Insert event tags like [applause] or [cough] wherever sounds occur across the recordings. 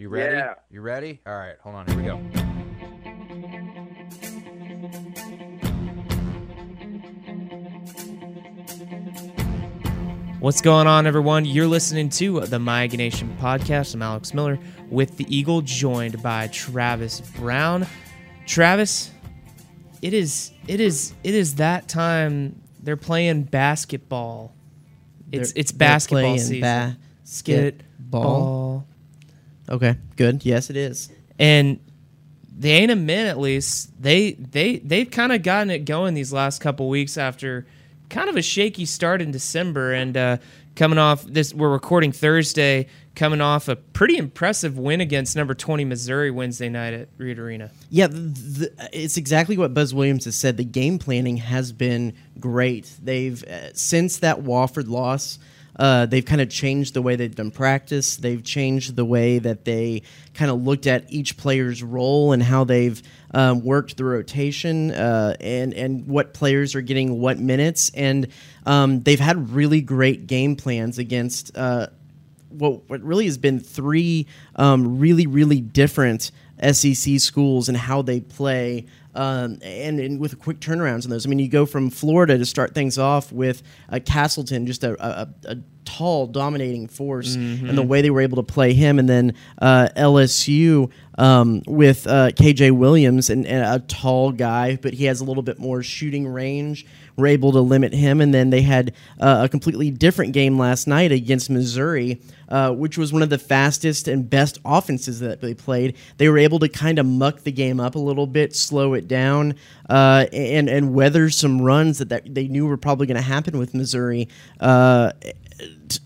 You ready? Yeah. You ready? All right, hold on. Here we go. What's going on, everyone? You're listening to the My Aggie Nation podcast. I'm Alex Miller with the Eagle, joined by Travis Brown. Travis, it is it is it is that time. They're playing basketball. It's They're- it's basketball playing season. basketball. Okay, good. Yes, it is. and the Ain't A&M men at least they they they've kind of gotten it going these last couple weeks after kind of a shaky start in December and uh, coming off this we're recording Thursday coming off a pretty impressive win against number 20 Missouri Wednesday night at Reed Arena. Yeah, the, it's exactly what Buzz Williams has said. The game planning has been great. They've uh, since that Wofford loss. Uh, they've kind of changed the way they've done practice. They've changed the way that they kind of looked at each player's role and how they've um, worked the rotation uh, and and what players are getting what minutes. And um, they've had really great game plans against uh, what what really has been three um, really really different SEC schools and how they play. Um, and, and with quick turnarounds in those, I mean, you go from Florida to start things off with uh, Castleton, just a, a, a tall, dominating force, and the way they were able to play him, and then uh, LSU um, with uh, KJ Williams, and, and a tall guy, but he has a little bit more shooting range. We're able to limit him, and then they had uh, a completely different game last night against Missouri, uh, which was one of the fastest and best offenses that they played. They were able to kind of muck the game up a little bit, slow it down, uh, and and weather some runs that, that they knew were probably going to happen with Missouri. Uh,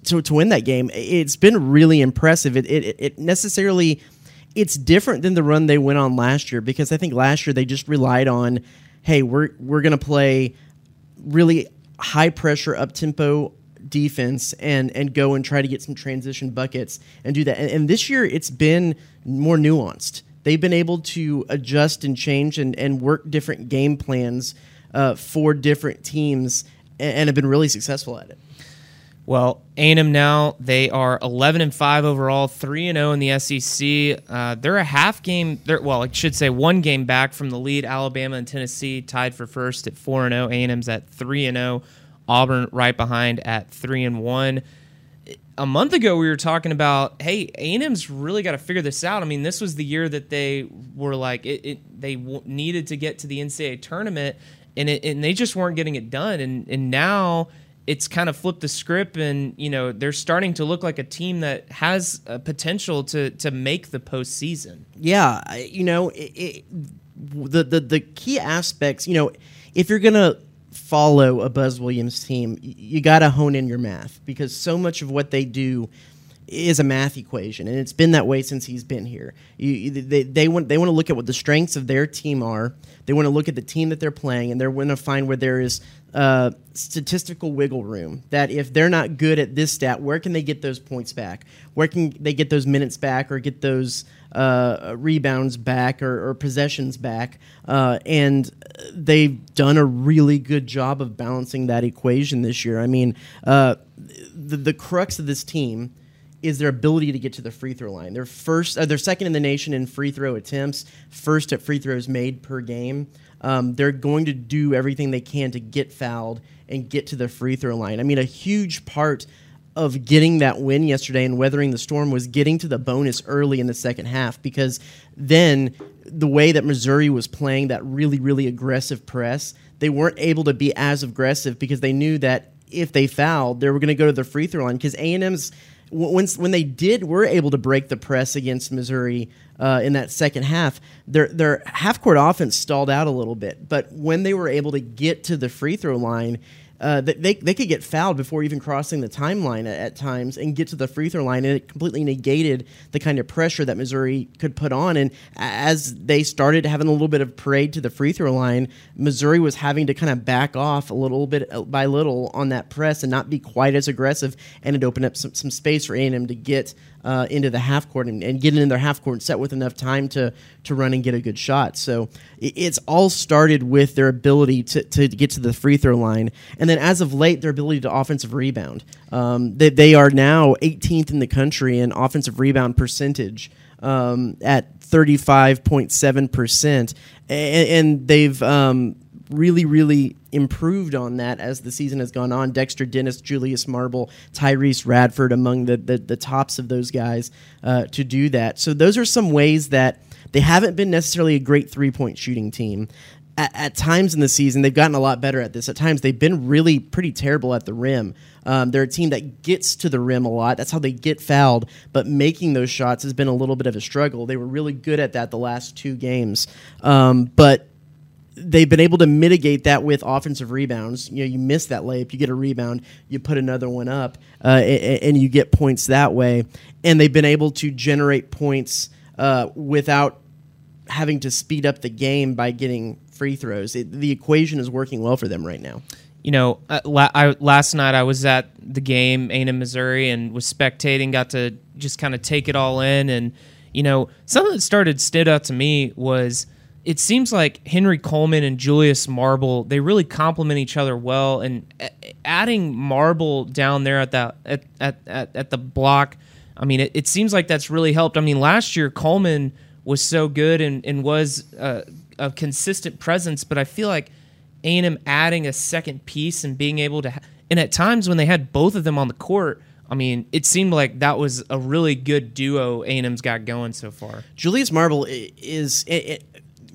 to, to win that game, it's been really impressive. It, it, it necessarily it's different than the run they went on last year because I think last year they just relied on, hey, we're we're gonna play really high pressure up tempo defense and and go and try to get some transition buckets and do that. And, and this year it's been more nuanced. They've been able to adjust and change and, and work different game plans uh, for different teams and, and have been really successful at it. Well, A&M now they are 11 and 5 overall, 3 and 0 in the SEC. Uh, they're a half game. Well, I should say one game back from the lead. Alabama and Tennessee tied for first at 4 and 0. A&M's at 3 and 0. Auburn right behind at 3 and 1. A month ago, we were talking about, hey, A&M's really got to figure this out. I mean, this was the year that they were like, it, it they w- needed to get to the NCAA tournament, and it, and they just weren't getting it done. And and now it's kind of flipped the script and you know they're starting to look like a team that has a potential to to make the postseason. Yeah, you know, it, it, the the the key aspects. You know, if you're gonna follow a Buzz Williams team, you got to hone in your math because so much of what they do is a math equation, and it's been that way since he's been here. You, they, they want they want to look at what the strengths of their team are. They want to look at the team that they're playing, and they're going to find where there is uh, statistical wiggle room. That if they're not good at this stat, where can they get those points back? Where can they get those minutes back, or get those uh, rebounds back, or, or possessions back? Uh, and they've done a really good job of balancing that equation this year. I mean, uh, the, the crux of this team is their ability to get to the free throw line. They're first, uh, they're second in the nation in free throw attempts, first at free throws made per game. Um, they're going to do everything they can to get fouled and get to the free throw line. I mean, a huge part of getting that win yesterday and weathering the storm was getting to the bonus early in the second half because then the way that Missouri was playing that really, really aggressive press, they weren't able to be as aggressive because they knew that if they fouled, they were going to go to the free throw line because A&M's when when they did were able to break the press against Missouri uh, in that second half, their their half court offense stalled out a little bit. But when they were able to get to the free throw line, uh, they, they could get fouled before even crossing the timeline at, at times and get to the free throw line, and it completely negated the kind of pressure that Missouri could put on. And as they started having a little bit of parade to the free throw line, Missouri was having to kind of back off a little bit uh, by little on that press and not be quite as aggressive, and it opened up some, some space for A&M to get uh, into the half court and, and get in their half court set with enough time to to run and get a good shot. So it, it's all started with their ability to, to get to the free throw line, and then as of late, their ability to offensive rebound. Um, they, they are now 18th in the country in offensive rebound percentage. um, at 35.7%. And, and they've um, really, really improved on that as the season has gone on. Dexter Dennis, Julius Marble, Tyrece Radford among the, the, the tops of those guys uh, to do that. So those are some ways that they haven't been necessarily a great three point shooting team. At, at, times in the season, they've gotten a lot better at this. At times, they've been really pretty terrible at the rim. Um, they're a team that gets to the rim a lot. That's how they get fouled. But making those shots has been a little bit of a struggle. They were really good at that the last two games. Um, but they've been able to mitigate that with offensive rebounds. You know, you miss that layup, you get a rebound, you put another one up, uh, and, and, you get points that way. And they've been able to generate points uh, without having to speed up the game by getting free throws. It, the equation is working well for them right now. You know, uh, I, last night I was at the game, A&M, Missouri, and was spectating. Got to just kind of take it all in, and you know, something that started stood out to me was it seems like Henry Coleman and Julius Marble they really complement each other well, and adding Marble down there at that at at, at, at the block. I mean, it, it, seems like that's really helped. I mean, last year Coleman was so good and, and was uh, a consistent presence, but I feel like A&M adding a second piece and being able to, ha- and at times when they had both of them on the court, I mean, it seemed like that was a really good duo A&M's got going so far. Julius Marble is it, it,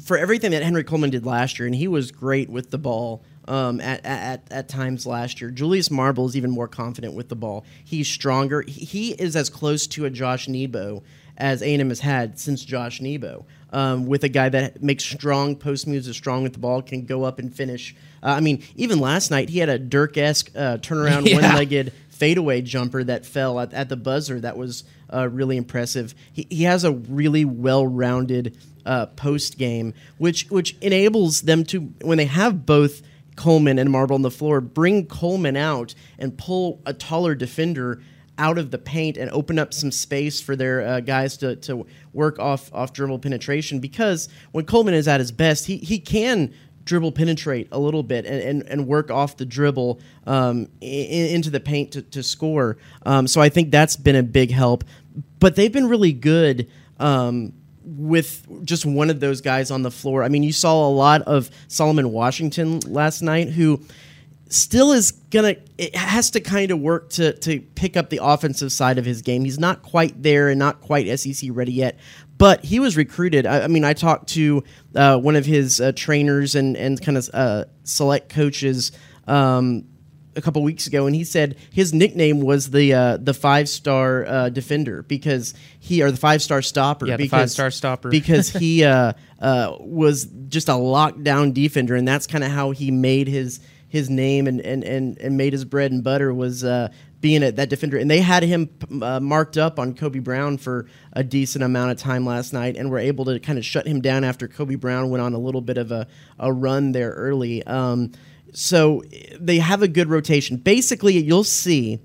for everything that Henry Coleman did last year, and he was great with the ball. Um, at, at, at times last year. Julius Marble is even more confident with the ball. He's stronger. He, is as close to a Josh Nebo as A&M has had since Josh Nebo. Um, with a guy that makes strong post moves, is strong with the ball, can go up and finish. Uh, I mean, even last night he had a Dirk esque uh, turnaround [laughs] yeah. one legged fadeaway jumper that fell at, at the buzzer. That was uh, really impressive. He, he has a really well rounded uh, post game, which which enables them to when they have both. Coleman and Marble on the floor, bring Coleman out and pull a taller defender out of the paint and open up some space for their uh, guys to, to work off off dribble penetration because when Coleman is at his best, he, he can dribble penetrate a little bit and, and, and work off the dribble um, in, into the paint to, to score. Um, so I think that's been a big help. But they've been really good um, with just one of those guys on the floor. I mean, you saw a lot of Solomon Washington last night who – still is gonna it has to kind of work to to pick up the offensive side of his game. He's not quite there and not quite SEC ready yet. But he was recruited. I, I mean, I talked to uh, one of his uh, trainers and and kind of uh, select coaches um, a couple weeks ago, and he said his nickname was the uh, the five star uh, defender because he or the five star stopper. Yeah, because, five star stopper because he [laughs] uh, was just a lockdown defender, and that's kind of how he made his his name and, and, and, and made his bread and butter was uh, being that defender. And they had him uh, marked up on Kobe Brown for a decent amount of time last night and were able to kind of shut him down after Kobe Brown went on a little bit of a, a run there early. Um, so they have a good rotation. Basically, you'll see.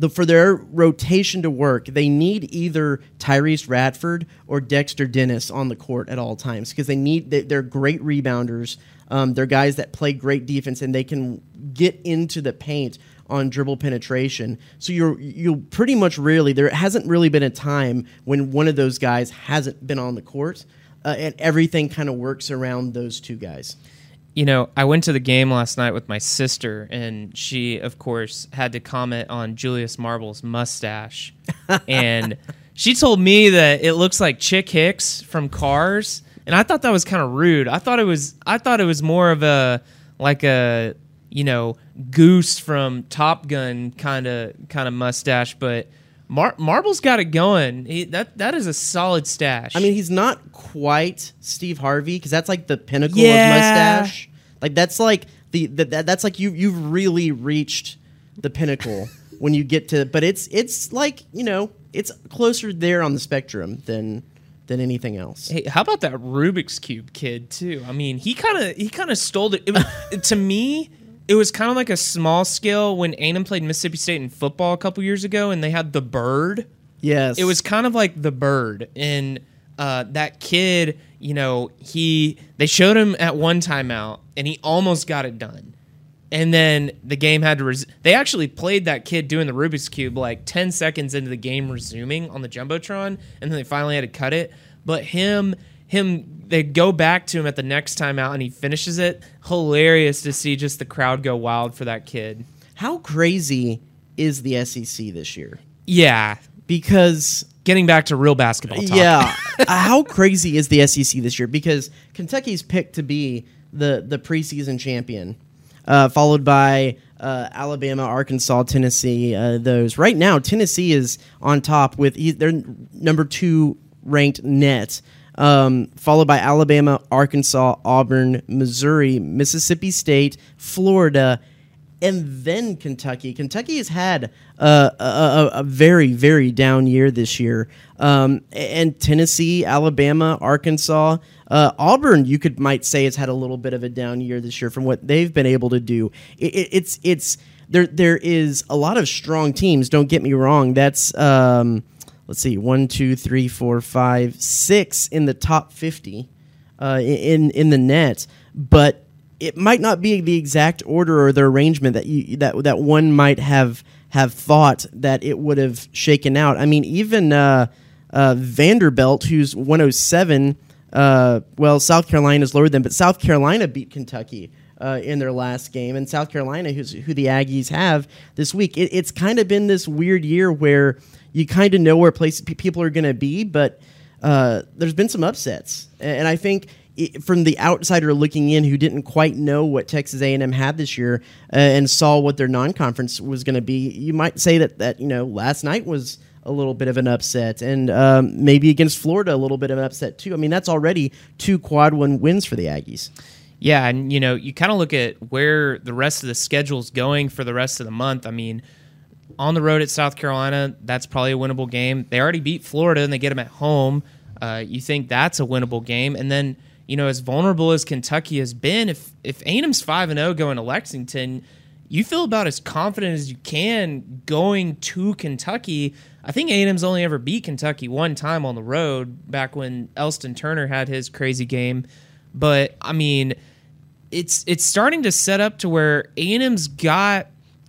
The, for their rotation to work, they need either Tyrece Radford or Dexter Dennis on the court at all times because they need they, are great rebounders. Um, they're guys that play great defense and they can get into the paint on dribble penetration. So you're you'll pretty much really there hasn't really been a time when one of those guys hasn't been on the court, uh, and everything kind of works around those two guys. You know, I went to the game last night with my sister, and she, of course, had to comment on Julius Marble's mustache, [laughs] and she told me that it looks like Chick Hicks from Cars and I thought that was kind of rude. I thought it was I thought it was more of a like a you know goose from Top Gun kind of kind of mustache, but. Mar- Marble's got it going. He, that that is a solid stash. I mean, he's not quite Steve Harvey because that's like the pinnacle yeah. of mustache. Like that's like the, the that, that's like you you've really reached the pinnacle [laughs] when you get to. But it's it's like you know it's closer there on the spectrum than than anything else. Hey, how about that Rubik's cube kid too? I mean, he kind of he kind of stole it. it was, [laughs] to me, it was kind of like a small scale when A&M played Mississippi State in football a couple years ago, and they had the bird. Yes, it was kind of like the bird, and uh, that kid, you know, he they showed him at one timeout, and he almost got it done. and then the game had to. Res- they actually played that kid doing the Rubik's cube like ten seconds into the game resuming on the jumbotron, and then they finally had to cut it. But him, him, they go back to him at the next time out, and he finishes it. Hilarious to see just the crowd go wild for that kid. How crazy is the SEC this year? Yeah, Because getting back to real basketball. Talk. Yeah. [laughs] How crazy is the SEC this year? Because Kentucky's picked to be the the preseason champion, uh, followed by uh, Alabama, Arkansas, Tennessee. Uh, those right now, Tennessee is on top with he, they're number two ranked net. Um, followed by Alabama, Arkansas, Auburn, Missouri, Mississippi State, Florida, and then Kentucky. Kentucky has had a, a, a very, very down year this year. Um, and Tennessee, Alabama, Arkansas, uh, Auburn, you could might say has had a little bit of a down year this year from what they've been able to do. It, it, it's it's there. There is a lot of strong teams. Don't get me wrong. That's um, let's see, one, two, three, four, five, six in the top fifty uh, in in the net, but it might not be the exact order or the arrangement that you that that one might have have thought that it would have shaken out. I mean, even uh, uh, Vanderbilt, who's 107. Uh, well, South Carolina's lower than, but South Carolina beat Kentucky uh, in their last game, and South Carolina, who's who the Aggies have this week. It, it's kind of been this weird year where you kind of know where places people are going to be, but uh, there's been some upsets, and I think it, from the outsider looking in, who didn't quite know what Texas A&M had this year uh, and saw what their non-conference was going to be, you might say that that you know last night was a little bit of an upset, and um, maybe against Florida a little bit of an upset too. I mean, that's already two quad one wins for the Aggies. Yeah, and you know, you kind of look at where the rest of the schedule's going for the rest of the month. I mean, on the road at South Carolina, that's probably a winnable game. They already beat Florida and they get them at home. Uh, you think that's a winnable game, and then you know, as vulnerable as Kentucky has been, if if A&M's five and zero going to Lexington, you feel about as confident as you can going to Kentucky. I think A&M's only ever beat Kentucky one time on the road back when Elston Turner had his crazy game. But I mean, it's it's starting to set up to where A&M's got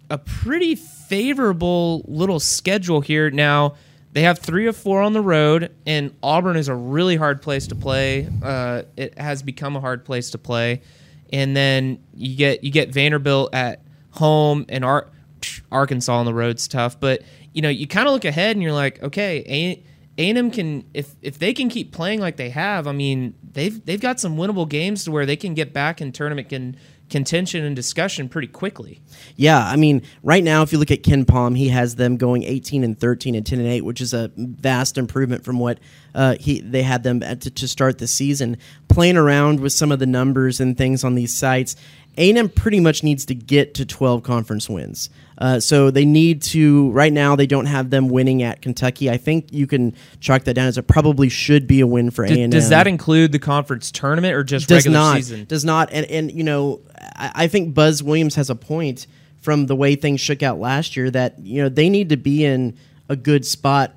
a pretty favorable little schedule here now. They have three or four on the road, and Auburn is a really hard place to play. Uh, it has become a hard place to play, and then you get you get Vanderbilt at home, and Ar- Arkansas on the road's tough. But you know, you kind of look ahead, and you're like, okay, A and M can if if they can keep playing like they have, I mean, they've they've got some winnable games to where they can get back in tournament can contention and discussion pretty quickly. Yeah, I mean, right now, if you look at KenPom, he has them going 18 and 13 and 10 and 8, which is a vast improvement from what uh, he they had them to, to start the season. Playing around with some of the numbers and things on these sites, A&M pretty much needs to get to 12 conference wins. Uh, so they need to. Right now, they don't have them winning at Kentucky. I think you can chalk that down as it probably should be a win for A&M. Does that include the conference tournament or just does regular not season? does not and and you know I, I think Buzz Williams has a point from the way things shook out last year that you know they need to be in a good spot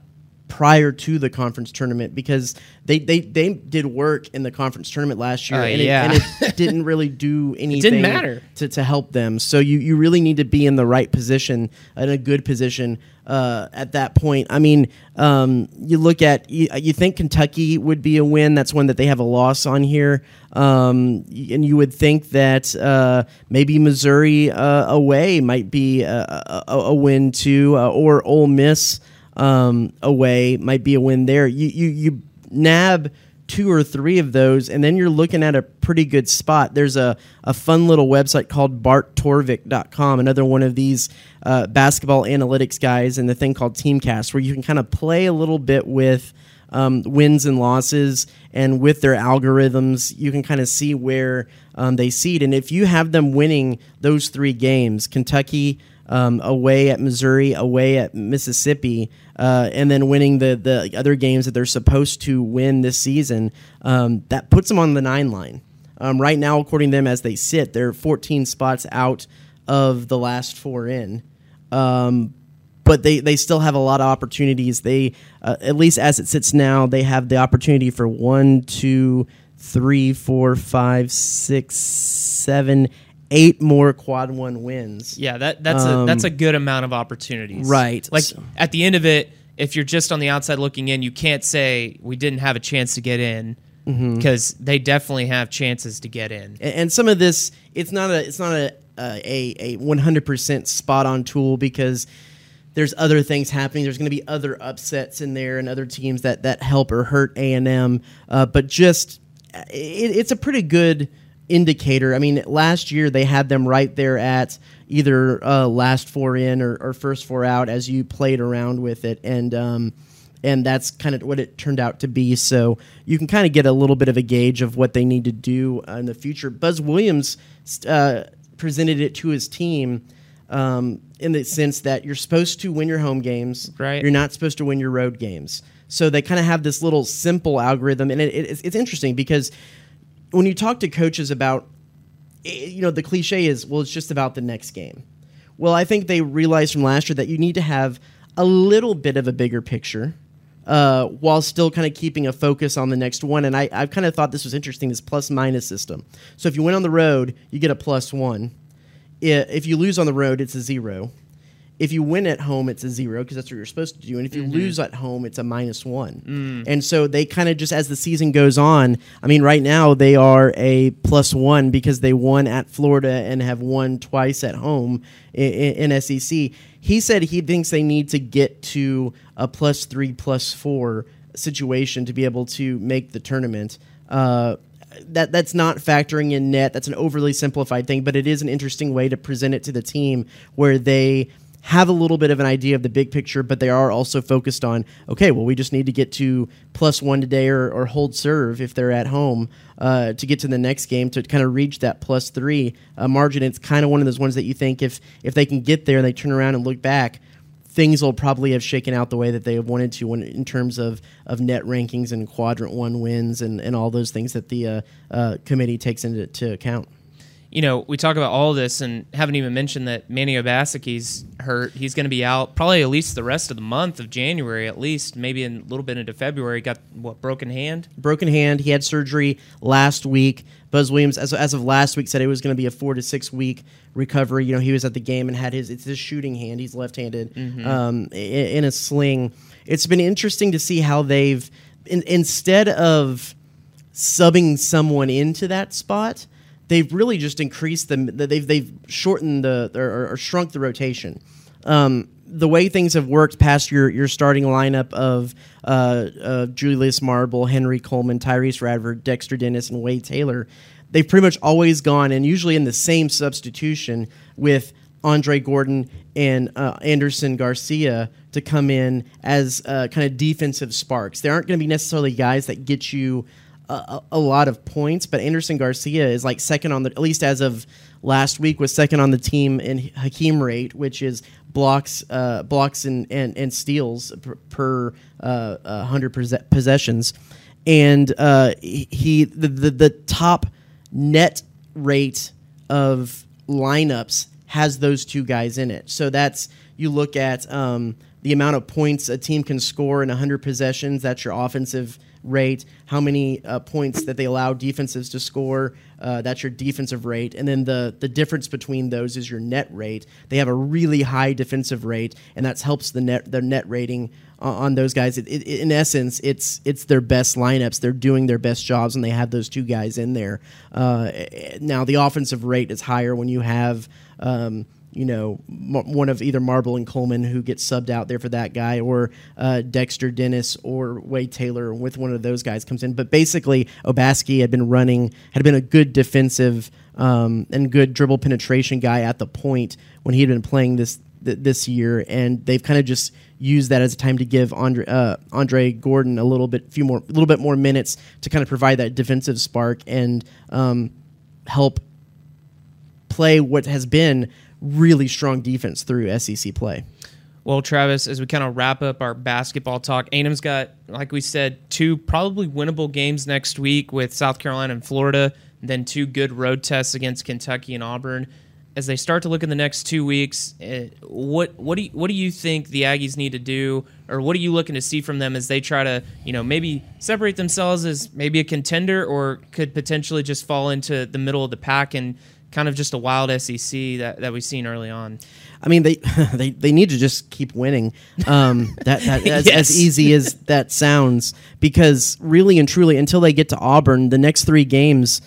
prior to the conference tournament because they they, they did work in the conference tournament last year Uh, and, yeah. it, and it [laughs] didn't really do anything it didn't matter. to, to help them so you, you really need to be in the right position in a good position uh, at that point I mean um, you look at you, you think Kentucky would be a win that's one that they have a loss on here um, and you would think that uh, maybe Missouri uh, away might be a, a, a win too uh, or Ole Miss um, away might be a win there. You you you nab two or three of those, and then you're looking at a pretty good spot. There's a, a fun little website called barttorvik.com, another one of these uh, basketball analytics guys, and the thing called Teamcast, where you can kind of play a little bit with um, wins and losses, and with their algorithms, you can kind of see where um, they seed. And if you have them winning those three games, Kentucky, um, away at Missouri, away at Mississippi, uh, and then winning the the other games that they're supposed to win this season, um, that puts them on the nine line. Um, right now, according to them, as they sit, they're 14 spots out of the last four in. Um, but they, they still have a lot of opportunities. They, uh, at least as it sits now, they have the opportunity for one, two, three, four, five, six, seven, eight more quad one wins. Yeah, that that's a that's a good amount of opportunities. Um, Right. Like So- at the end of it, if you're just on the outside looking in, you can't say we didn't have a chance to get in Mm-hmm. because they definitely have chances to get in. and, and some of this it's not a it's not a a a one hundred percent spot on tool because there's other things happening. There's going to be other upsets in there and other teams that that help or hurt A and M. Uh, but just it, it's a pretty good indicator. I mean, last year they had them right there at either uh, last four in or, or first four out as you played around with it, and um, and that's kind of what it turned out to be. So you can kind of get a little bit of a gauge of what they need to do in the future. Buzz Williams uh, presented it to his team um, in the sense that you're supposed to win your home games, Right. You're not supposed to win your road games. So they kind of have this little simple algorithm, and it, it, it's, it's interesting because when you talk to coaches about, eh, you know, the cliche is, well, it's just about the next game. Well, I think they realized from last year that you need to have a little bit of a bigger picture uh, while still kind of keeping a focus on the next one. And I, I've kind of thought this was interesting, this plus minus system. So if you win on the road, you get a plus one. If you lose on the road, it's a zero. If you win at home, it's a zero because that's what you're supposed to do. And if you lose at home, it's a minus one. And so they kind of just as the season goes on. I mean, right now they are a plus one because they won at Florida and have won twice at home in, in SEC. He said he thinks they need to get to a plus three, plus four situation to be able to make the tournament. Uh, that that's not factoring in net. That's an overly simplified thing, but it is an interesting way to present it to the team where they have a little bit of an idea of the big picture, but they are also focused on okay, well, we just need to get to plus one today or, or hold serve if they're at home uh, to get to the next game to kind of reach that plus three uh, margin. It's kind of one of those ones that you think if if they can get there and they turn around and look back things will probably have shaken out the way that they have wanted to when, in terms of, of net rankings and quadrant one wins and, and all those things that the uh, uh, committee takes into to account. You know, we talk about all this and haven't even mentioned that Manny Obaseki's hurt. He's going to be out probably at least the rest of the month of January, at least maybe in a little bit into February. Got what broken hand? Broken hand. He had surgery last week. Buzz Williams, as, as of last week, said it was going to be a four to six week recovery. You know, he was at the game and had his it's his shooting hand. He's left handed um, in, in a sling. It's been interesting to see how they've in, instead of subbing someone into that spot, they've really just increased them. They've they've shortened the or, or shrunk the rotation. Um, the way things have worked past your your starting lineup of uh, uh, Julius Marble, Henry Coleman, Tyrece Radford, Dexter Dennis, and Wade Taylor, they've pretty much always gone and usually in the same substitution with Andre Gordon and uh, Anderson Garcia to come in as uh, kind of defensive sparks. They aren't going to be necessarily guys that get you a, a, lot of points, but Anderson Garcia is like second on the at least as of last week was second on the team in Hakeem rate, which is blocks, uh, blocks and, and, and steals per, per uh, uh, hundred possessions, and uh, he he- the, the the top net rate of lineups has those two guys in it. So that's you look at um, the amount of points a team can score in 100 possessions. That's your offensive rate. How many uh, points that they allow defenses to score. Uh, that's your defensive rate. And then the the difference between those is your net rate. They have a really high defensive rate, and that helps the net their net rating on, those guys. It, it, in essence, it's it's their best lineups. They're doing their best jobs, and they have those two guys in there. Uh, now the offensive rate is higher when you have. Um, you know, one of either Marble and Coleman who gets subbed out there for that guy, or uh, Dexter Dennis or Wade Taylor with one of those guys comes in. But basically, Obaseki had been running, had been a good defensive um, and good dribble penetration guy at the point when he had been playing this th- this year, and they've kind of just used that as a time to give Andre uh, Andre Gordon a little bit few more, a little bit more minutes to kind of provide that defensive spark and um, help play what has been really strong defense through SEC play. Well, Travis, as we kind of wrap up our basketball talk, A&M's got, like we said, two probably winnable games next week with South Carolina and Florida, and then two good road tests against Kentucky and Auburn. As they start to look in the next two weeks, uh, what what do you, what do you think the Aggies need to do, or what are you looking to see from them as they try to, you know, maybe separate themselves as maybe a contender, or could potentially just fall into the middle of the pack and kind of just a wild SEC that, that we've seen early on. I mean, they [laughs] they, they need to just keep winning. Um, that, that [laughs] that's Yes. as easy as that sounds, because really and truly, until they get to Auburn, the next three games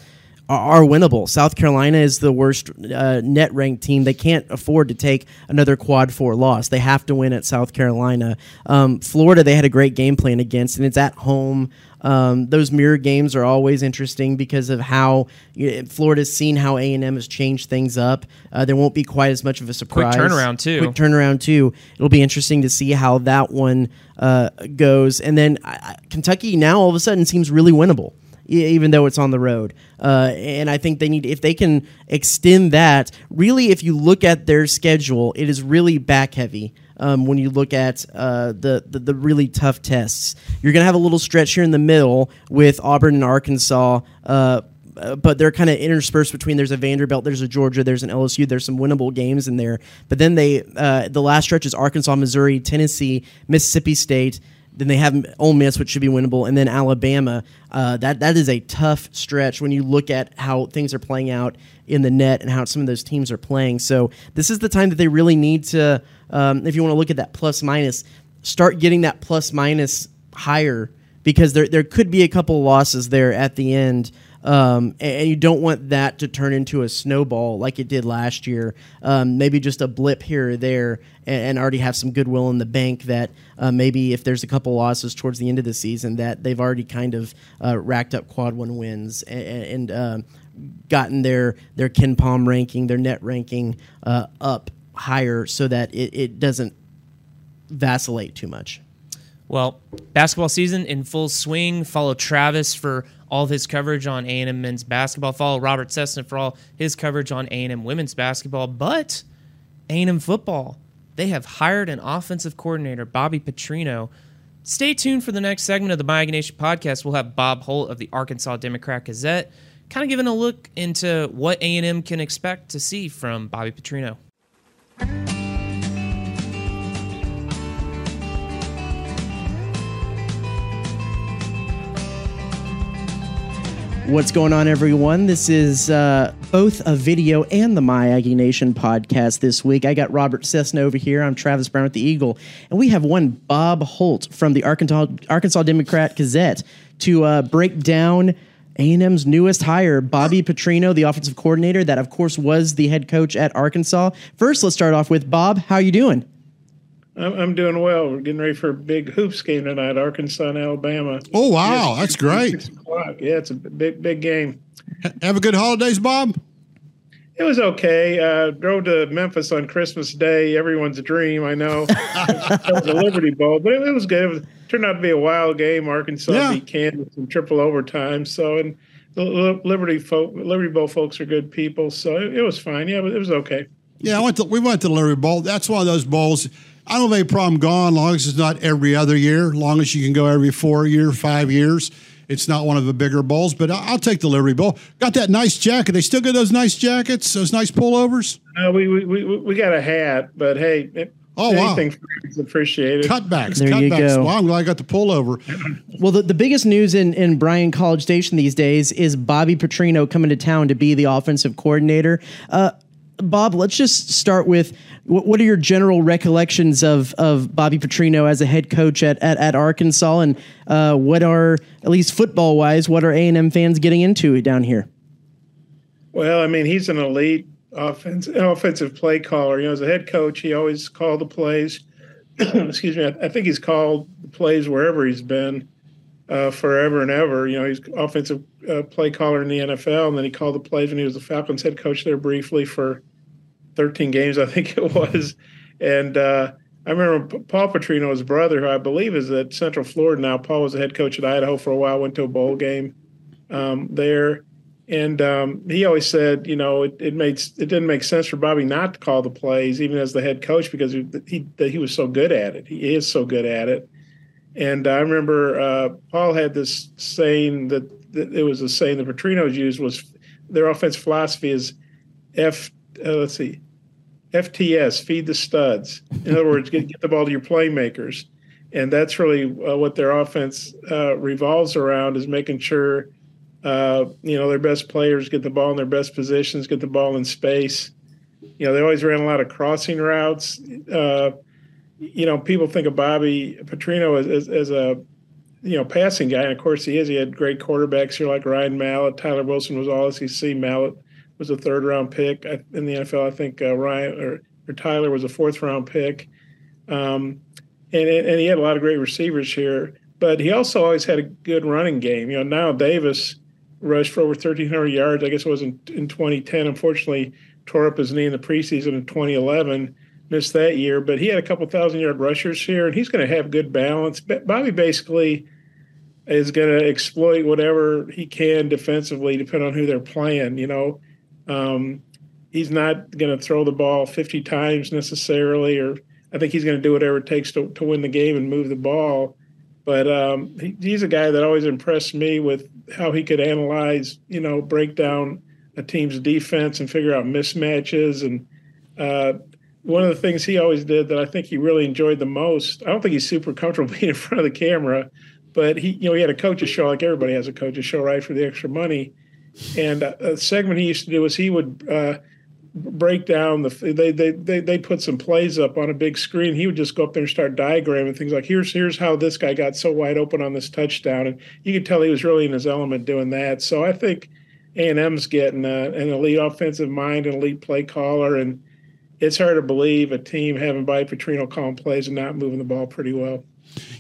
are, are winnable. South Carolina is the worst uh, net ranked team. They can't afford to take another quad four loss. They have to win at South Carolina. Um, Florida, they had a great game plan against, and it's at home. Um, those mirror games are always interesting because of how you know, Florida's seen how A and M has changed things up. Uh, there won't be quite as much of a surprise. Quick turnaround, too. Quick turnaround too. It'll be interesting to see how that one uh, goes. And then I- Kentucky now all of a sudden seems really winnable, even though it's on the road. Uh, and I think they need if they can extend that. Really, if you look at their schedule, it is really back heavy. Um, when you look at uh, the, the the really tough tests, you're gonna have a little stretch here in the middle with Auburn and Arkansas. Uh, uh, but they're kind of interspersed between there's a Vanderbilt, there's a Georgia, there's an LSU, there's some winnable games in there. But then they uh, the last stretch is Arkansas, Missouri, Tennessee, Mississippi State. Then they have Ole Miss, which should be winnable, and then Alabama. Uh, that that is a tough stretch when you look at how things are playing out in the net and how some of those teams are playing. So this is the time that they really need to, um, if you want to look at that plus minus, start getting that plus minus higher because there there could be a couple losses there at the end. Um, and, you don't want that to turn into a snowball like it did last year. Um, maybe just a blip here or there, and, and already have some goodwill in the bank that uh, maybe if there's a couple losses towards the end of the season, that they've already kind of uh, racked up quad one wins and, and um, gotten their their KenPom ranking, their net ranking uh, up higher, so that it, it doesn't vacillate too much. Well, basketball season in full swing. Follow Travis for all of his coverage on A&M men's basketball. Follow Robert Cessna for all his coverage on A&M women's basketball. But A&M football, they have hired an offensive coordinator, Bobby Petrino. Stay tuned for the next segment of the Aggie Nation podcast. We'll have Bob Holt of the Arkansas Democrat Gazette, kind of giving a look into what A&M can expect to see from Bobby Petrino. What's going on, everyone? This is uh, both a video and the My Aggie Nation podcast this week. I got Robert Cessna over here. I'm Travis Brown with the Eagle, and we have one Bob Holt from the Arkansas Arkansas Democrat Gazette to uh, break down A&M's newest hire, Bobby Petrino, the offensive coordinator. That, of course, was the head coach at Arkansas. First, let's start off with Bob. How are you doing? I'm, I'm doing well. We're getting ready for a big hoops game tonight, Arkansas and Alabama. Oh wow, that's great. Six o'clock. Yeah, it's a big, big game. Have a good holidays, Bob. It was okay. Uh, drove to Memphis on Christmas Day. Everyone's a dream, I know. it was the Liberty Bowl, but it, it was good. It was, turned out to be a wild game. Arkansas Yeah. beat Kansas in triple overtime. So, and the Liberty folk, Liberty Bowl folks are good people. So it, it was fine. Yeah, but it was okay. Yeah, I went to, we went to the Larry Bowl. That's one of those bowls. I don't have any problem going, long as it's not every other year. Long as you can go every four year, five years. It's not one of the bigger bowls, but I- I'll take the Liberty Bowl. Got that nice jacket. They still got those nice jackets, those nice pullovers. Uh, we, we, we, we got a hat, but hey, it, Oh, wow. anything free is appreciated. Cutbacks, There you cutbacks. go. Well, I'm glad I got the pullover. Well, the, the biggest news in, in Bryan College Station these days is Bobby Petrino coming to town to be the offensive coordinator. Uh, Bob, let's just start with what, what are your general recollections of, of Bobby Petrino as a head coach at, at, at Arkansas, and uh, what are, at least football wise, what are A&M fans getting into down here? Well, I mean, he's an elite offense, offensive play caller. You know, as a head coach, he always called the plays. [clears throat] Excuse me. I, I think he's called the plays wherever he's been uh, forever and ever. You know, he's offensive uh, play caller in the NFL, and then he called the plays when he was the Falcons head coach there briefly for 13 games, I think [laughs] it was. And uh, I remember Paul Petrino, his brother, who I believe is at Central Florida now. Paul was the head coach at Idaho for a while, went to a bowl game um, there. And um, he always said, you know, it, it made it didn't make sense for Bobby not to call the plays, even as the head coach, because he he, he was so good at it. He is so good at it. And I remember uh, Paul had this saying that, that it was a saying that Petrino's used was their offense philosophy is F. Uh, let's see, FTS, feed the studs. In other words, get, get the ball to your playmakers, and that's really uh, what their offense uh, revolves around is making sure Uh, you know, their best players get the ball in their best positions, get the ball in space. You know, they always ran a lot of crossing routes. You know, people think of Bobby Petrino as, as, as, a, you know, passing guy. And of course he is. He had great quarterbacks here like Ryan Mallett. Tyler Wilson was all SEC. Mallett was a third round pick in the NFL. I think uh, Ryan or, or, Tyler was a fourth round pick. Um, and, and he had a lot of great receivers here. But he also always had a good running game. You know, Knile Davis rushed for over 1,300 yards. I guess it was in, in 2010. Unfortunately, tore up his knee in the preseason in 2011 missed that year, but he had a couple thousand yard rushers here, and he's going to have good balance. Bobby basically is going to exploit whatever he can defensively, depending on who they're playing. You know, um, he's not going to throw the ball 50 times necessarily, or I think he's going to do whatever it takes to, to win the game and move the ball. But um, he, he's a guy that always impressed me with how he could analyze, you know, break down a team's defense and figure out mismatches and uh, one of the things he always did that I think he really enjoyed the most. I don't think he's super comfortable [laughs] being in front of the camera, but he, you know, he had a coach's show like everybody has a coach's show, right, for the extra money. And a segment he used to do was he would uh, break down the they they they they put some plays up on a big screen. He would just go up there and start diagramming things like here's here's how this guy got so wide open on this touchdown, and you could tell he was really in his element doing that. So I think A and M's getting uh, an elite offensive mind, an elite play caller, and it's hard to believe a team having Petrino calling plays and not moving the ball pretty well.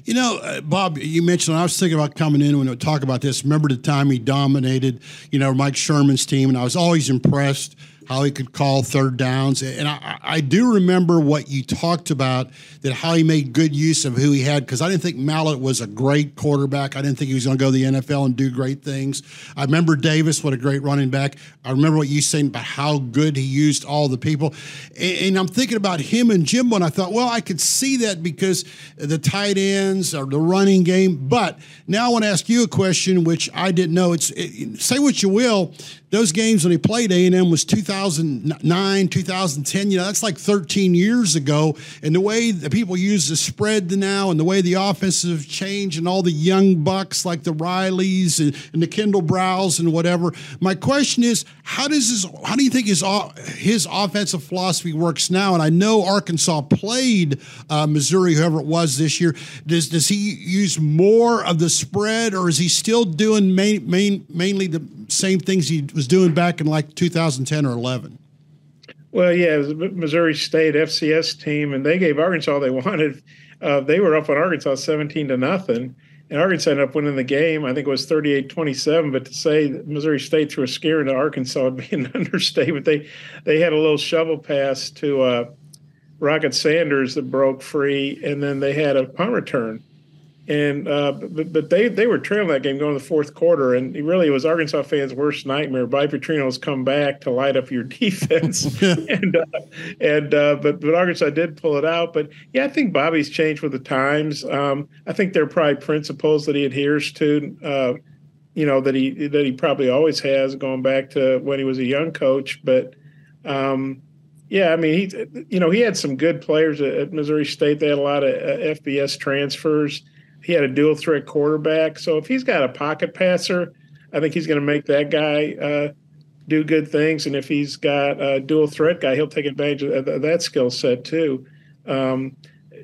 You know, uh, Bob, you mentioned I was thinking about coming in when we talk about this. Remember the time he dominated, you know, Mike Sherman's team, and I was always impressed how he could call third downs. And I, I, do remember what you talked about that how he made good use of who he had because I didn't think Mallett was a great quarterback. I didn't think he was going to go to the NFL and do great things. I remember Davis, what a great running back. I remember what you saying about how good he used all the people. And, and I'm thinking about him and Jimbo, and I thought, well, I could see that because the tight ends or the running game. But now I want to ask you a question, which I didn't know. It's it, say what you will those games when he played A&M was 2009, 2010. You know, that's like 13 years ago. And the way the people use the spread now and the way the offenses have changed and all the young bucks like the Rileys and, and the Kendall Browns and whatever. My question is, how does his, how do you think his, his offensive philosophy works now? And I know Arkansas played uh, Missouri, whoever it was this year. Does, does he use more of the spread or is he still doing main, main, mainly the same things he was doing back in like 2010 or 11. Well, yeah, was Missouri State FCS team, and they gave Arkansas all they [laughs] wanted. Uh, they were up on Arkansas 17 to nothing, and Arkansas ended up winning the game. I think it was 38 27. But to say Missouri State threw a scare into Arkansas would be [laughs] an understatement. They, they had a little shovel pass to uh, Rocket Sanders that broke free, and then they had a punt return and uh, but, but they they were trailing that game going to the fourth quarter, and really it really was Arkansas fans' worst nightmare. Bobby Petrino's come back to light up your [laughs] defense, [laughs] and uh, and uh, but but Arkansas did pull it out. But yeah, I think Bobby's changed with the times. Um, I think there are probably principles that he adheres to. Uh, you know that he that he probably always has, going back to when he was a young coach. But um, yeah, I mean, he you know he had some good players at, at Missouri State. They had a lot of uh, FBS transfers he had a dual threat quarterback. So if he's got a pocket passer, I think he's going to make that guy uh, do good things. And if he's got a dual threat guy, he'll take advantage of that skill set too. Um,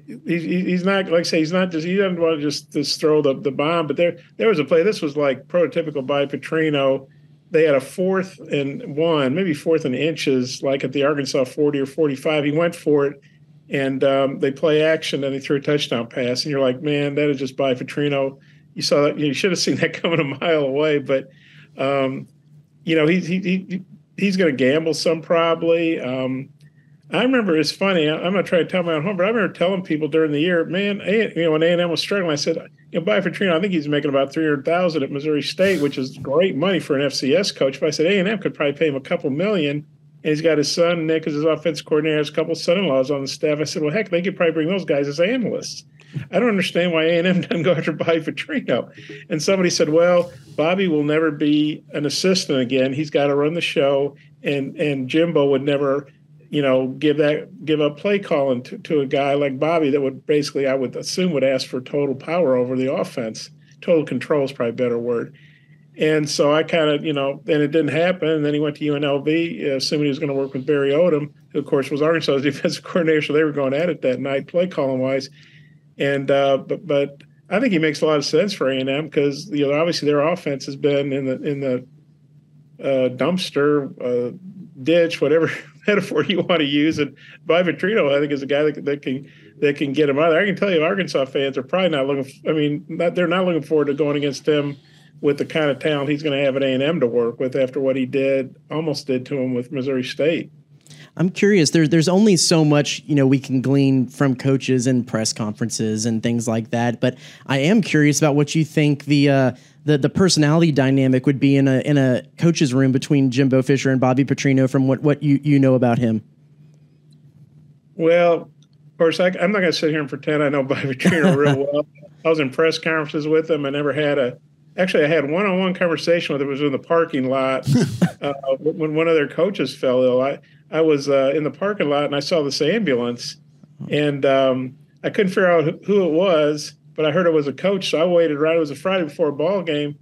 he, he's not like I say he's not just he doesn't want to just just throw the, the bomb. But there there was a play. This was like prototypical by Petrino. They had a fourth and one, maybe fourth and inches, like at the Arkansas 40 or 45. He went for it and um, they play action and they threw a touchdown pass, and you're like, man, that is just by Petrino. You saw that. You should have seen that [laughs] coming a mile away, but um, you know he, he, he he's going to gamble some probably. Um, I remember it's funny. I, am going to try to tell my own home, but I remember telling people during the year, man, a, you know, when A and M was struggling, I said, you know, by I think he's making about three hundred thousand at Missouri State, which is great money for an FCS coach. But I said A and M could probably pay him a couple million and he's got his son Nick as his offense coordinator. Has a couple son-in-laws on the staff. I said, well, heck, they could probably bring those guys as analysts. I don't understand why A and M [laughs] doesn't go after Bobby Petrino. And somebody said, well, Bobby will never be an assistant again. He's got to run the show, and and Jimbo would never, you know, give that give up play calling to, to a guy like Bobby that would basically, I would assume, would ask for total power over the offense. Total control is probably a better word. And so I kind of, you know, and it didn't happen. And then he went to UNLV, uh, assuming he was going to work with Barry Odom, who, of course, was Arkansas's [laughs] defensive coordinator. So they were going at it that night, play calling wise. And, uh, but, but I think he makes a lot of sense for A&M because, you know, obviously their offense has been in the, in the uh, dumpster, uh, ditch, whatever [laughs] metaphor you want to use. And Bobby Petrino, I think, is a guy that, that can that can get him out there. I can tell you, Arkansas fans are probably not looking. I mean, not, they're not looking forward to going against him with the kind of talent he's going to have at A and M to work with after what he did, almost did to him with Missouri State. I'm curious. There's there's only so much you know we can glean from coaches and press conferences and things like that. But I am curious about what you think the uh, the the personality dynamic would be in a in a coach's room between Jimbo Fisher and Bobby Petrino from what what you you know about him. Well, of course, I, am not going to sit here and pretend I know Bobby Petrino real [laughs] well. I was in press conferences with him. I never had a actually I had one-on-one conversation with him. It was in the parking lot [laughs] uh, when one of their coaches fell ill. I I was uh, in the parking lot and I saw this ambulance, and um, I couldn't figure out who it was, but I heard it was a coach. So I waited right. It was a Friday before a ball game,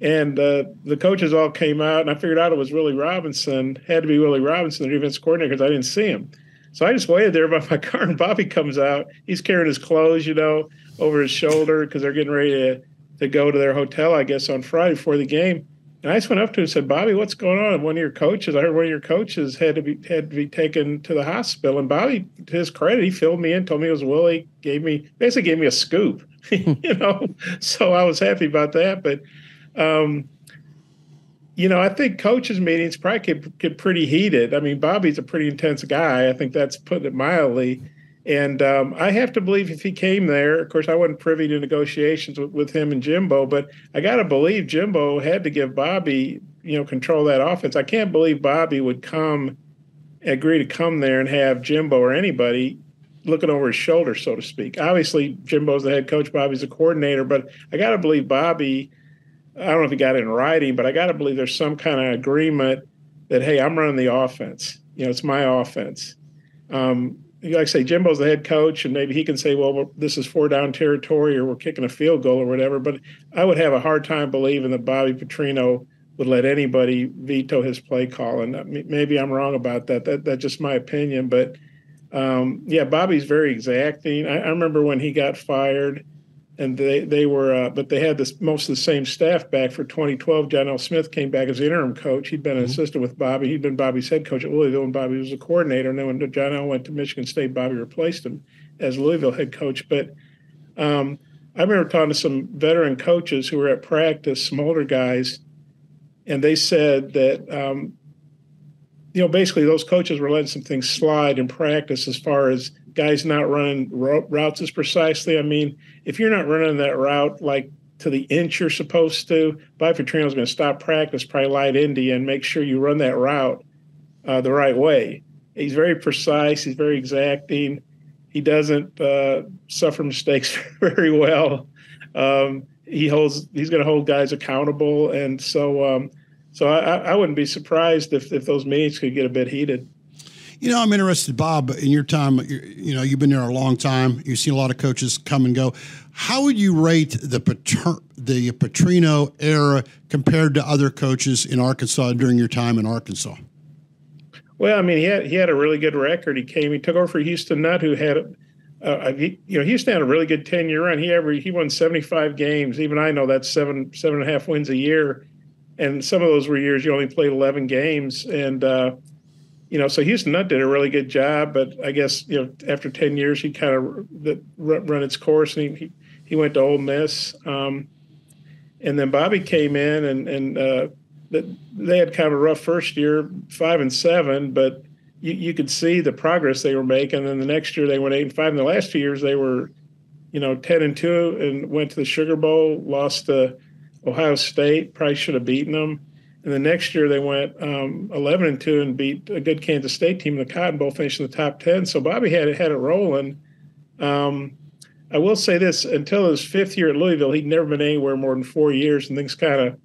and uh, the coaches all came out, and I figured out it was Willie Robinson. Had to be Willie Robinson, the defense coordinator, because I didn't see him. So I just waited there by my [laughs] car, and Bobby comes out. He's carrying his clothes, you know, over his shoulder because they're getting ready to to go to their hotel, I guess, on Friday before the game. And I just went up to him and said, Bobby, what's going on? one of your coaches, I heard one of your coaches had to be had to be taken to the hospital. And Bobby, to his credit, he filled me in, told me it was Willie, gave me basically gave me a scoop. [laughs] [laughs] you know, so I was happy about that. But um, you know, I think coaches meetings probably get, get pretty heated. I mean, Bobby's a pretty intense guy. I think that's putting it mildly. And um, I have to believe if he came there, of course, I wasn't privy to negotiations with, with him and Jimbo, but I got to believe Jimbo had to give Bobby, you know, control that offense. I can't believe Bobby would come, agree to come there and have Jimbo or anybody looking over his shoulder, so to speak. Obviously, Jimbo's the head coach, Bobby's the coordinator, but I got to believe Bobby. I don't know if he got it in writing, but I got to believe there's some kind of agreement that hey, I'm running the offense. You know, it's my offense. Um, like I say, Jimbo's the head coach, and maybe he can say, well, this is four down territory, or we're kicking a field goal, or whatever. But I would have a hard time believing that Bobby Petrino would let anybody veto his play call. And maybe I'm wrong about that. That that's just my opinion. But um, yeah, Bobby's very exacting. I, I remember when he got fired and they they were uh, but they had this most of the same staff back for 2012 john l smith came back as interim coach. He'd been an mm-hmm. assistant with bobby. He'd been bobby's head coach at louisville and bobby was a coordinator. And then when john l went to michigan state bobby replaced him as louisville head coach. But um, i remember talking to some veteran coaches who were at practice some older guys and they said that um, you know basically those coaches were letting some things slide in practice as far as guys not running routes as precisely. I mean, if you're not running that route like to the inch you're supposed to, Bobby is going to stop practice, probably light Indy, and make sure you run that route uh, the right way. He's very precise. He's very exacting. He doesn't uh, suffer mistakes [laughs] very well. Um, he holds. He's going to hold guys accountable, and so um, so I, I wouldn't be surprised if if those meetings could get a bit heated. You know, I'm interested, Bob, in your time. You know, you've been there a long time. You've seen a lot of coaches come and go. How would you rate the Pater- the Petrino era compared to other coaches in Arkansas during your time in Arkansas? Well, I mean, he had he had a really good record. He came, he took over for Houston Nutt, who had, uh, he, you know, Houston had a really good ten year run. He every he won seventy five games. Even I know that's seven seven and a half wins a year, and some of those were years you only played eleven games. And uh, you know, so Houston Nutt did a really good job, but I guess you know after ten years he kind of run its course and he he went to Ole Miss, um, and then Bobby came in and and uh, they had kind of a rough first year, five and seven, but you, you could see the progress they were making. And then the next year they went eight and five. And the last two years they were, you know, ten and two and went to the Sugar Bowl, lost to Ohio State, probably should have beaten them and the next year they went um, 11 and 2 and beat a good Kansas State team, in the Cotton Bowl, finishing the top 10. So Bobby had it, had it rolling. Um, I will say this until his fifth year at Louisville, he'd never been anywhere more than four years, and things kind of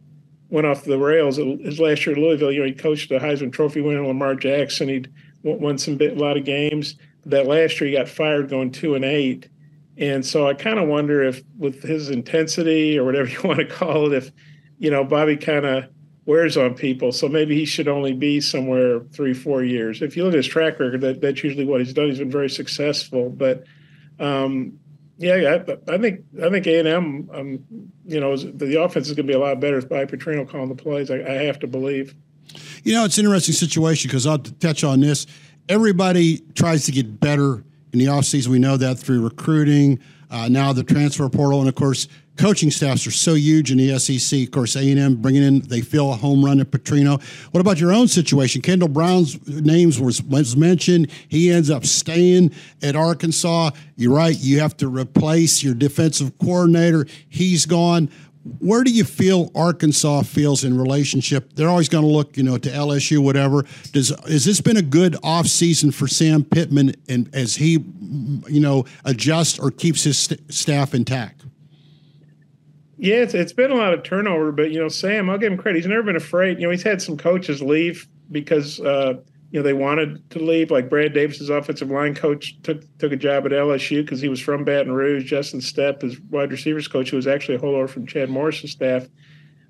went off the rails. His last year at Louisville, you know, he coached the Heisman Trophy winner Lamar Jackson. He'd won some bit, a lot of games. That last year, he got fired going two and eight. And so I kind of wonder if, with his intensity or whatever [laughs] you want to call it, if you know, Bobby kind of wears on people. So maybe he should only be somewhere three, four years. If you look at his track record, that, that's usually what he's done. He's been very successful. But um, yeah, I, I, think I think A and M, um, you know, the offense is going to be a lot better by Petrino calling the plays. I, I have to believe. You know, it's an interesting situation because I'll touch on this. Everybody tries to get better in the offseason. We know that through recruiting, uh, now the transfer portal, and of course, coaching staffs are so huge in the SEC. Of course, A&M bringing in, they feel a home run at Petrino. What about your own situation? Kendall Briles's names was, was mentioned. He ends up staying at Arkansas. You're right. You have to replace your defensive coordinator. He's gone where do you feel Arkansas feels in relationship? They're always going to look, you know, to LSU, whatever. Does has this been a good off season for Sam Pittman, and as he, you know, adjusts or keeps his st- staff intact? Yeah, it's, it's been a lot of turnover, but you know, Sam, I'll give him credit. He's never been afraid. You know, he's had some coaches leave because uh, you know they wanted to leave. Like Brad Davis's offensive line coach took took a job at LSU because he was from Baton Rouge. Justin Stepp, his wide receivers coach, who was actually a holdover from Chad Morris's staff,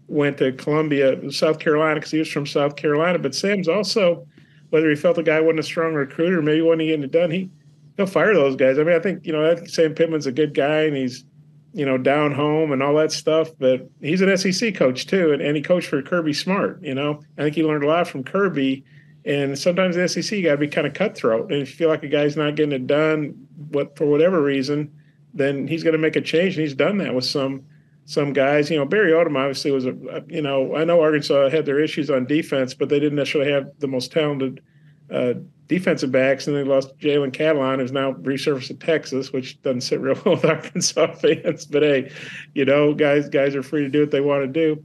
went to Columbia, South Carolina, because he was from South Carolina. But Sam's also, whether he felt the guy wasn't a strong recruiter, maybe wasn't getting it done, he he'll fire those guys. I mean, I think you know I think Sam Pittman's a good guy and he's you know down home and all that stuff. But he's an SEC coach too, and, and he coached for Kirby Smart. You know, I think he learned a lot from Kirby and sometimes the SEC got to be kind of cutthroat. And if you feel like a guy's not getting it done, what for whatever reason, then he's going to make a change. And he's done that with some some guys. You know, Barry Odom obviously was a. You know, I know Arkansas had their issues on defense, but they didn't necessarily have the most talented uh, defensive backs. And they lost Jalen Catalon, who's now resurfaced to Texas, which doesn't sit real [laughs] well with Arkansas fans. But hey, you know, guys guys are free to do what they want to do.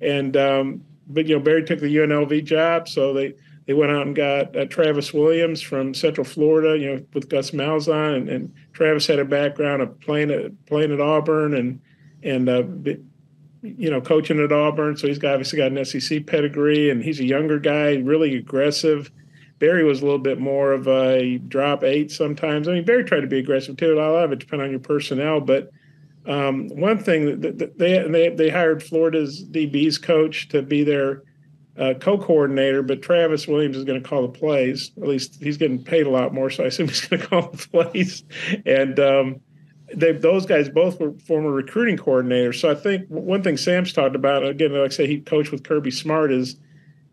And um, but you know, Barry took the UNLV job, so they they went out and got uh, Travis Williams from Central Florida, you know, with Gus Malzahn, and, and Travis had a background of playing at playing at Auburn and and uh, you know coaching at Auburn, so he's got, obviously got an SEC pedigree, and he's a younger guy, really aggressive. Barry was a little bit more of a drop eight sometimes. I mean, Barry tried to be aggressive too. A lot of it depends on your personnel, but um, one thing that they, they they hired Florida's DB's coach to be their uh, co-coordinator, but Travis Williams is going to call the plays. At least he's getting paid a lot more, so I assume he's [laughs] going to call the plays. And um, they, those guys both were former recruiting coordinators. So I think one thing Sam's talked about, again, like I say, he coached with Kirby Smart, is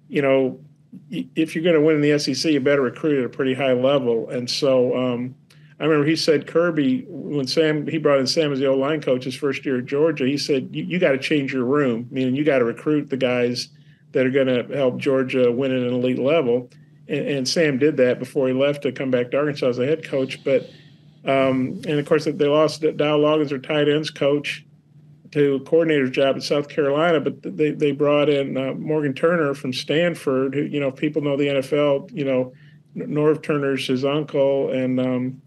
you know if you're going to win in the SEC, you better recruit at a pretty high level. And so um, I remember he said Kirby when Sam he brought in Sam as the old line coach his first year at Georgia. He said you, you got to change your room, meaning you got to recruit the guys that are going to help Georgia win at an elite level. And, and, Sam did that before he left to come back to Arkansas as a head coach. But um, and of course they lost Dow Loggains, their tight ends coach, to coordinator job at South Carolina. But they they brought in uh, Morgan Turner from Stanford, who you know people know the NFL. You know, Norv Turner's his uncle and. Um,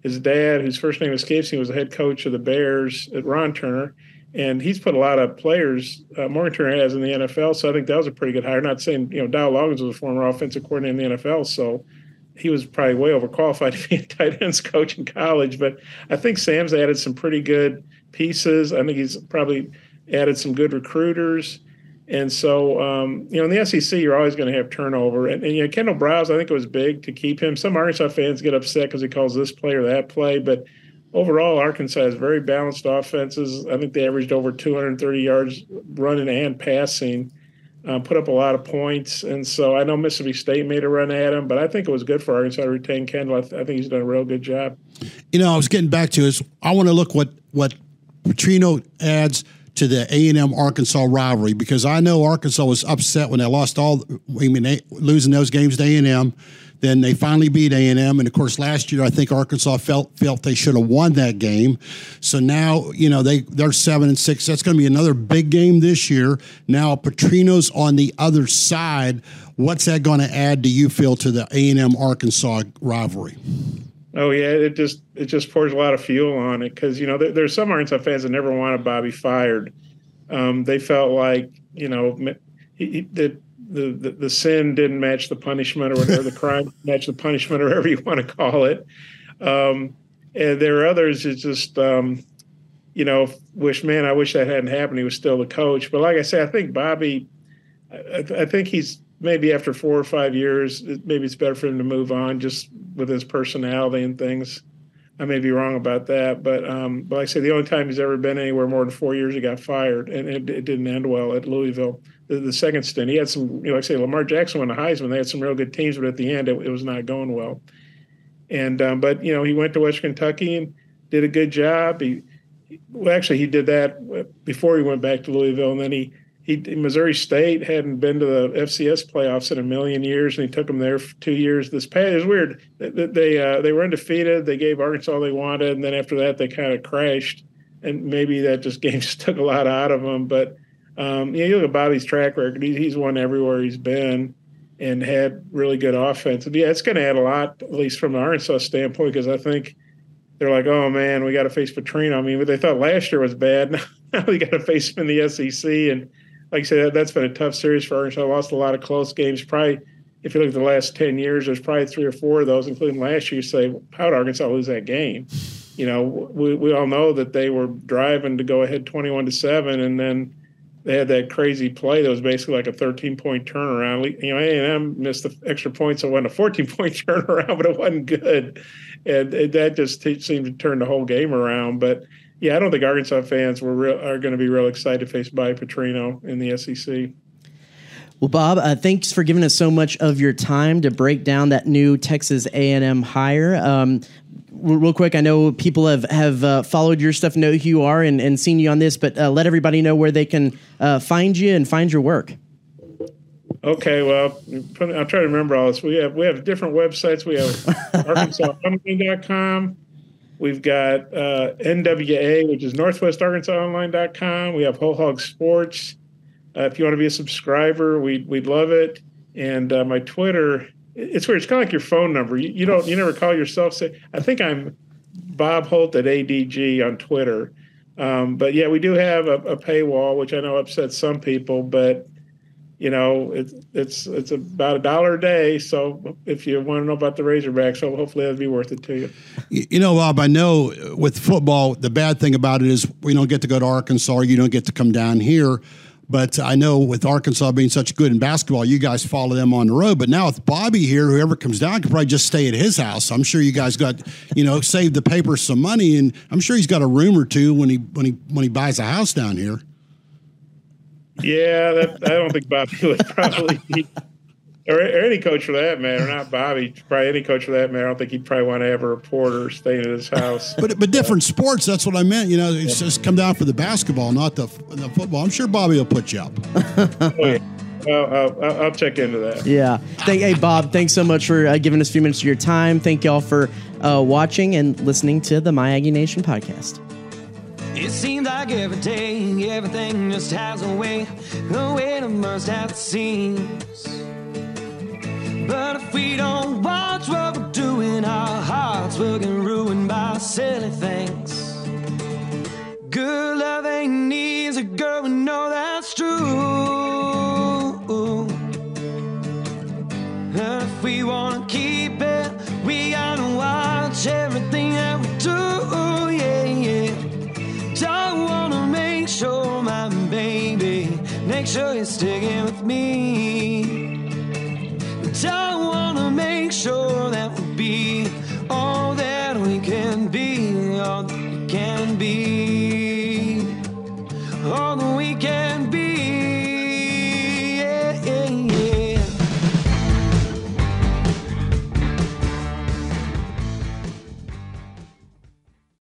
his dad, whose first name escapes me, was the head coach of the Bears at Ron Turner and he's put a lot of players. Uh, Morgan Turner has in the NFL, so I think that was a pretty good hire. Not saying you know Dow Loggains was a former offensive coordinator in the NFL, so he was probably way overqualified [laughs] to be a tight ends coach in college. But I think Sam's added some pretty good pieces. I think he's probably added some good recruiters. And so, um, you know, in the SEC, you're always going to have turnover. And, and, you know, Kendall Briles, I think it was big to keep him. Some Arkansas fans get upset because he calls this play or that play, but overall, Arkansas has very balanced offenses. I think they averaged over 230 yards running and passing, uh, put up a lot of points. And so I know Mississippi State made a run at him, but I think it was good for Arkansas to retain Kendall. I, th- I think he's done a real good job. You know, I was getting back to is I want to look what what Petrino adds to the A and M Arkansas rivalry because I know Arkansas was upset when they lost all. I mean, they, losing those games to A and M then they finally beat A and M, and of course last year I think Arkansas felt felt they should have won that game. So now you know they they're seven and six. That's going to be another big game this year. Now Petrino's on the other side. What's that going to add? Do you feel to the A and M Arkansas rivalry? Oh yeah, it just it just pours a lot of fuel on it because you know there, there's some Arkansas fans that never wanted Bobby fired. Um, they felt like you know he, he, that the, the, the sin didn't match the punishment or whatever the crime match the punishment or whatever you want to call it um, and there are others it's just um, you know, wish man, I wish that hadn't happened. He was still the coach, but like I say, I think Bobby, I, I think he's maybe after four or five years, maybe it's better for him to move on just with his personality and things. I may be wrong about that, but um, but like I say, the only time he's ever been anywhere more than four years, he got fired, and it, it didn't end well at Louisville. The, the, second stint, he had some, you know, like I say, Lamar Jackson won the Heisman. They had some real good teams, but at the end, it, it was not going well. And um, but you know, he went to West Kentucky and did a good job. He well, actually, he did that before he went back to Louisville, and then he he Missouri State hadn't been to the FCS playoffs in a million years, and he took them there for two years. This past was weird. They they, uh, they were undefeated. They gave Arkansas all they wanted, and then after that they kind of crashed. And maybe that just [laughs] game just took a lot out of them. But um, you, you look at Bobby's track record; he, he's won everywhere he's been and had really good offense. Yeah, it's going to add a lot, at least from the Arkansas standpoint, because I think they're like, oh man, we got to face Petrino. I mean, they thought last year was bad. [laughs] Now we got to face him in the SEC and like I said, that's been a tough series for Arkansas. Lost a lot of close games. Probably, if you look at the last ten years, there's probably three or four of those, including last year. You say, how did Arkansas lose that game? You know, we, we all know that they were driving to go ahead twenty-one to seven, and then they had that crazy play that was basically like a 13 point turnaround. You know, A&M missed the extra points, so it a 14 point [laughs] turnaround, but it wasn't good. And, and that just t- seemed to turn the whole game around. But yeah, I don't think Arkansas fans were real, are going to be real excited to face Bobby Petrino in the SEC. Well, Bob, uh, thanks for giving us so much of your time to break down that new Texas A&M hire. Um, real quick, I know people have have uh, followed your stuff, know who you are, and, and seen you on this, but uh, let everybody know where they can uh, find you and find your work. Okay, well, I'm trying to remember all this. We have we have different websites. We have [laughs] ArkansasOnline.com. We've got uh, NWA, which is Northwest Arkansas Online.com. We have Whole Hog Sports. Uh, if you want to be a subscriber, we'd, we'd love it. And uh, my Twitter, it's weird. It's kind of like your phone number. You, you don't, you never call yourself. Say, I think I'm Bob Holt at ADG on Twitter. Um, but yeah, we do have a, a paywall, which I know upsets some people, but you know, it's it's it's about a dollar a day. So if you want to know about the Razorbacks, so hopefully that'll be worth it to you. You know, Bob, I know with football, the bad thing about it is we don't get to go to Arkansas. You don't get to come down here. But I know with Arkansas being such good in basketball, you guys follow them on the road. But now with Bobby here, whoever comes down could probably just stay at his house. I'm sure you guys got, you know, saved the paper some money, and I'm sure he's got a room or two when he when he when he buys a house down here. Yeah, that, I don't think Bobby would [laughs] probably or, or, any coach for that matter, not Bobby, probably any coach for that matter. I don't think he'd probably want to have a reporter staying at his house. But but different sports, that's what I meant. You know, it's just come down for the basketball, not the, the football. I'm sure Bobby will put you up. [laughs] oh, yeah. I'll, I'll, I'll, check into that. Yeah. Thank, hey, Bob, thanks so much for uh, giving us a few minutes of your time. Thank y'all for uh, watching and listening to the My Aggie Nation podcast. It seems like every day, everything just has a way, a way to burst at the seams. But if we don't watch what we're doing, our hearts will get ruined by silly things. Good love ain't easy, girl, we know that's true. And if we wanna keep it, we gotta watch everything that we do, yeah, yeah. I wanna make sure, my baby, make sure you're sticking with me. I wanna make sure that we'll be all that we can be, all that we can be.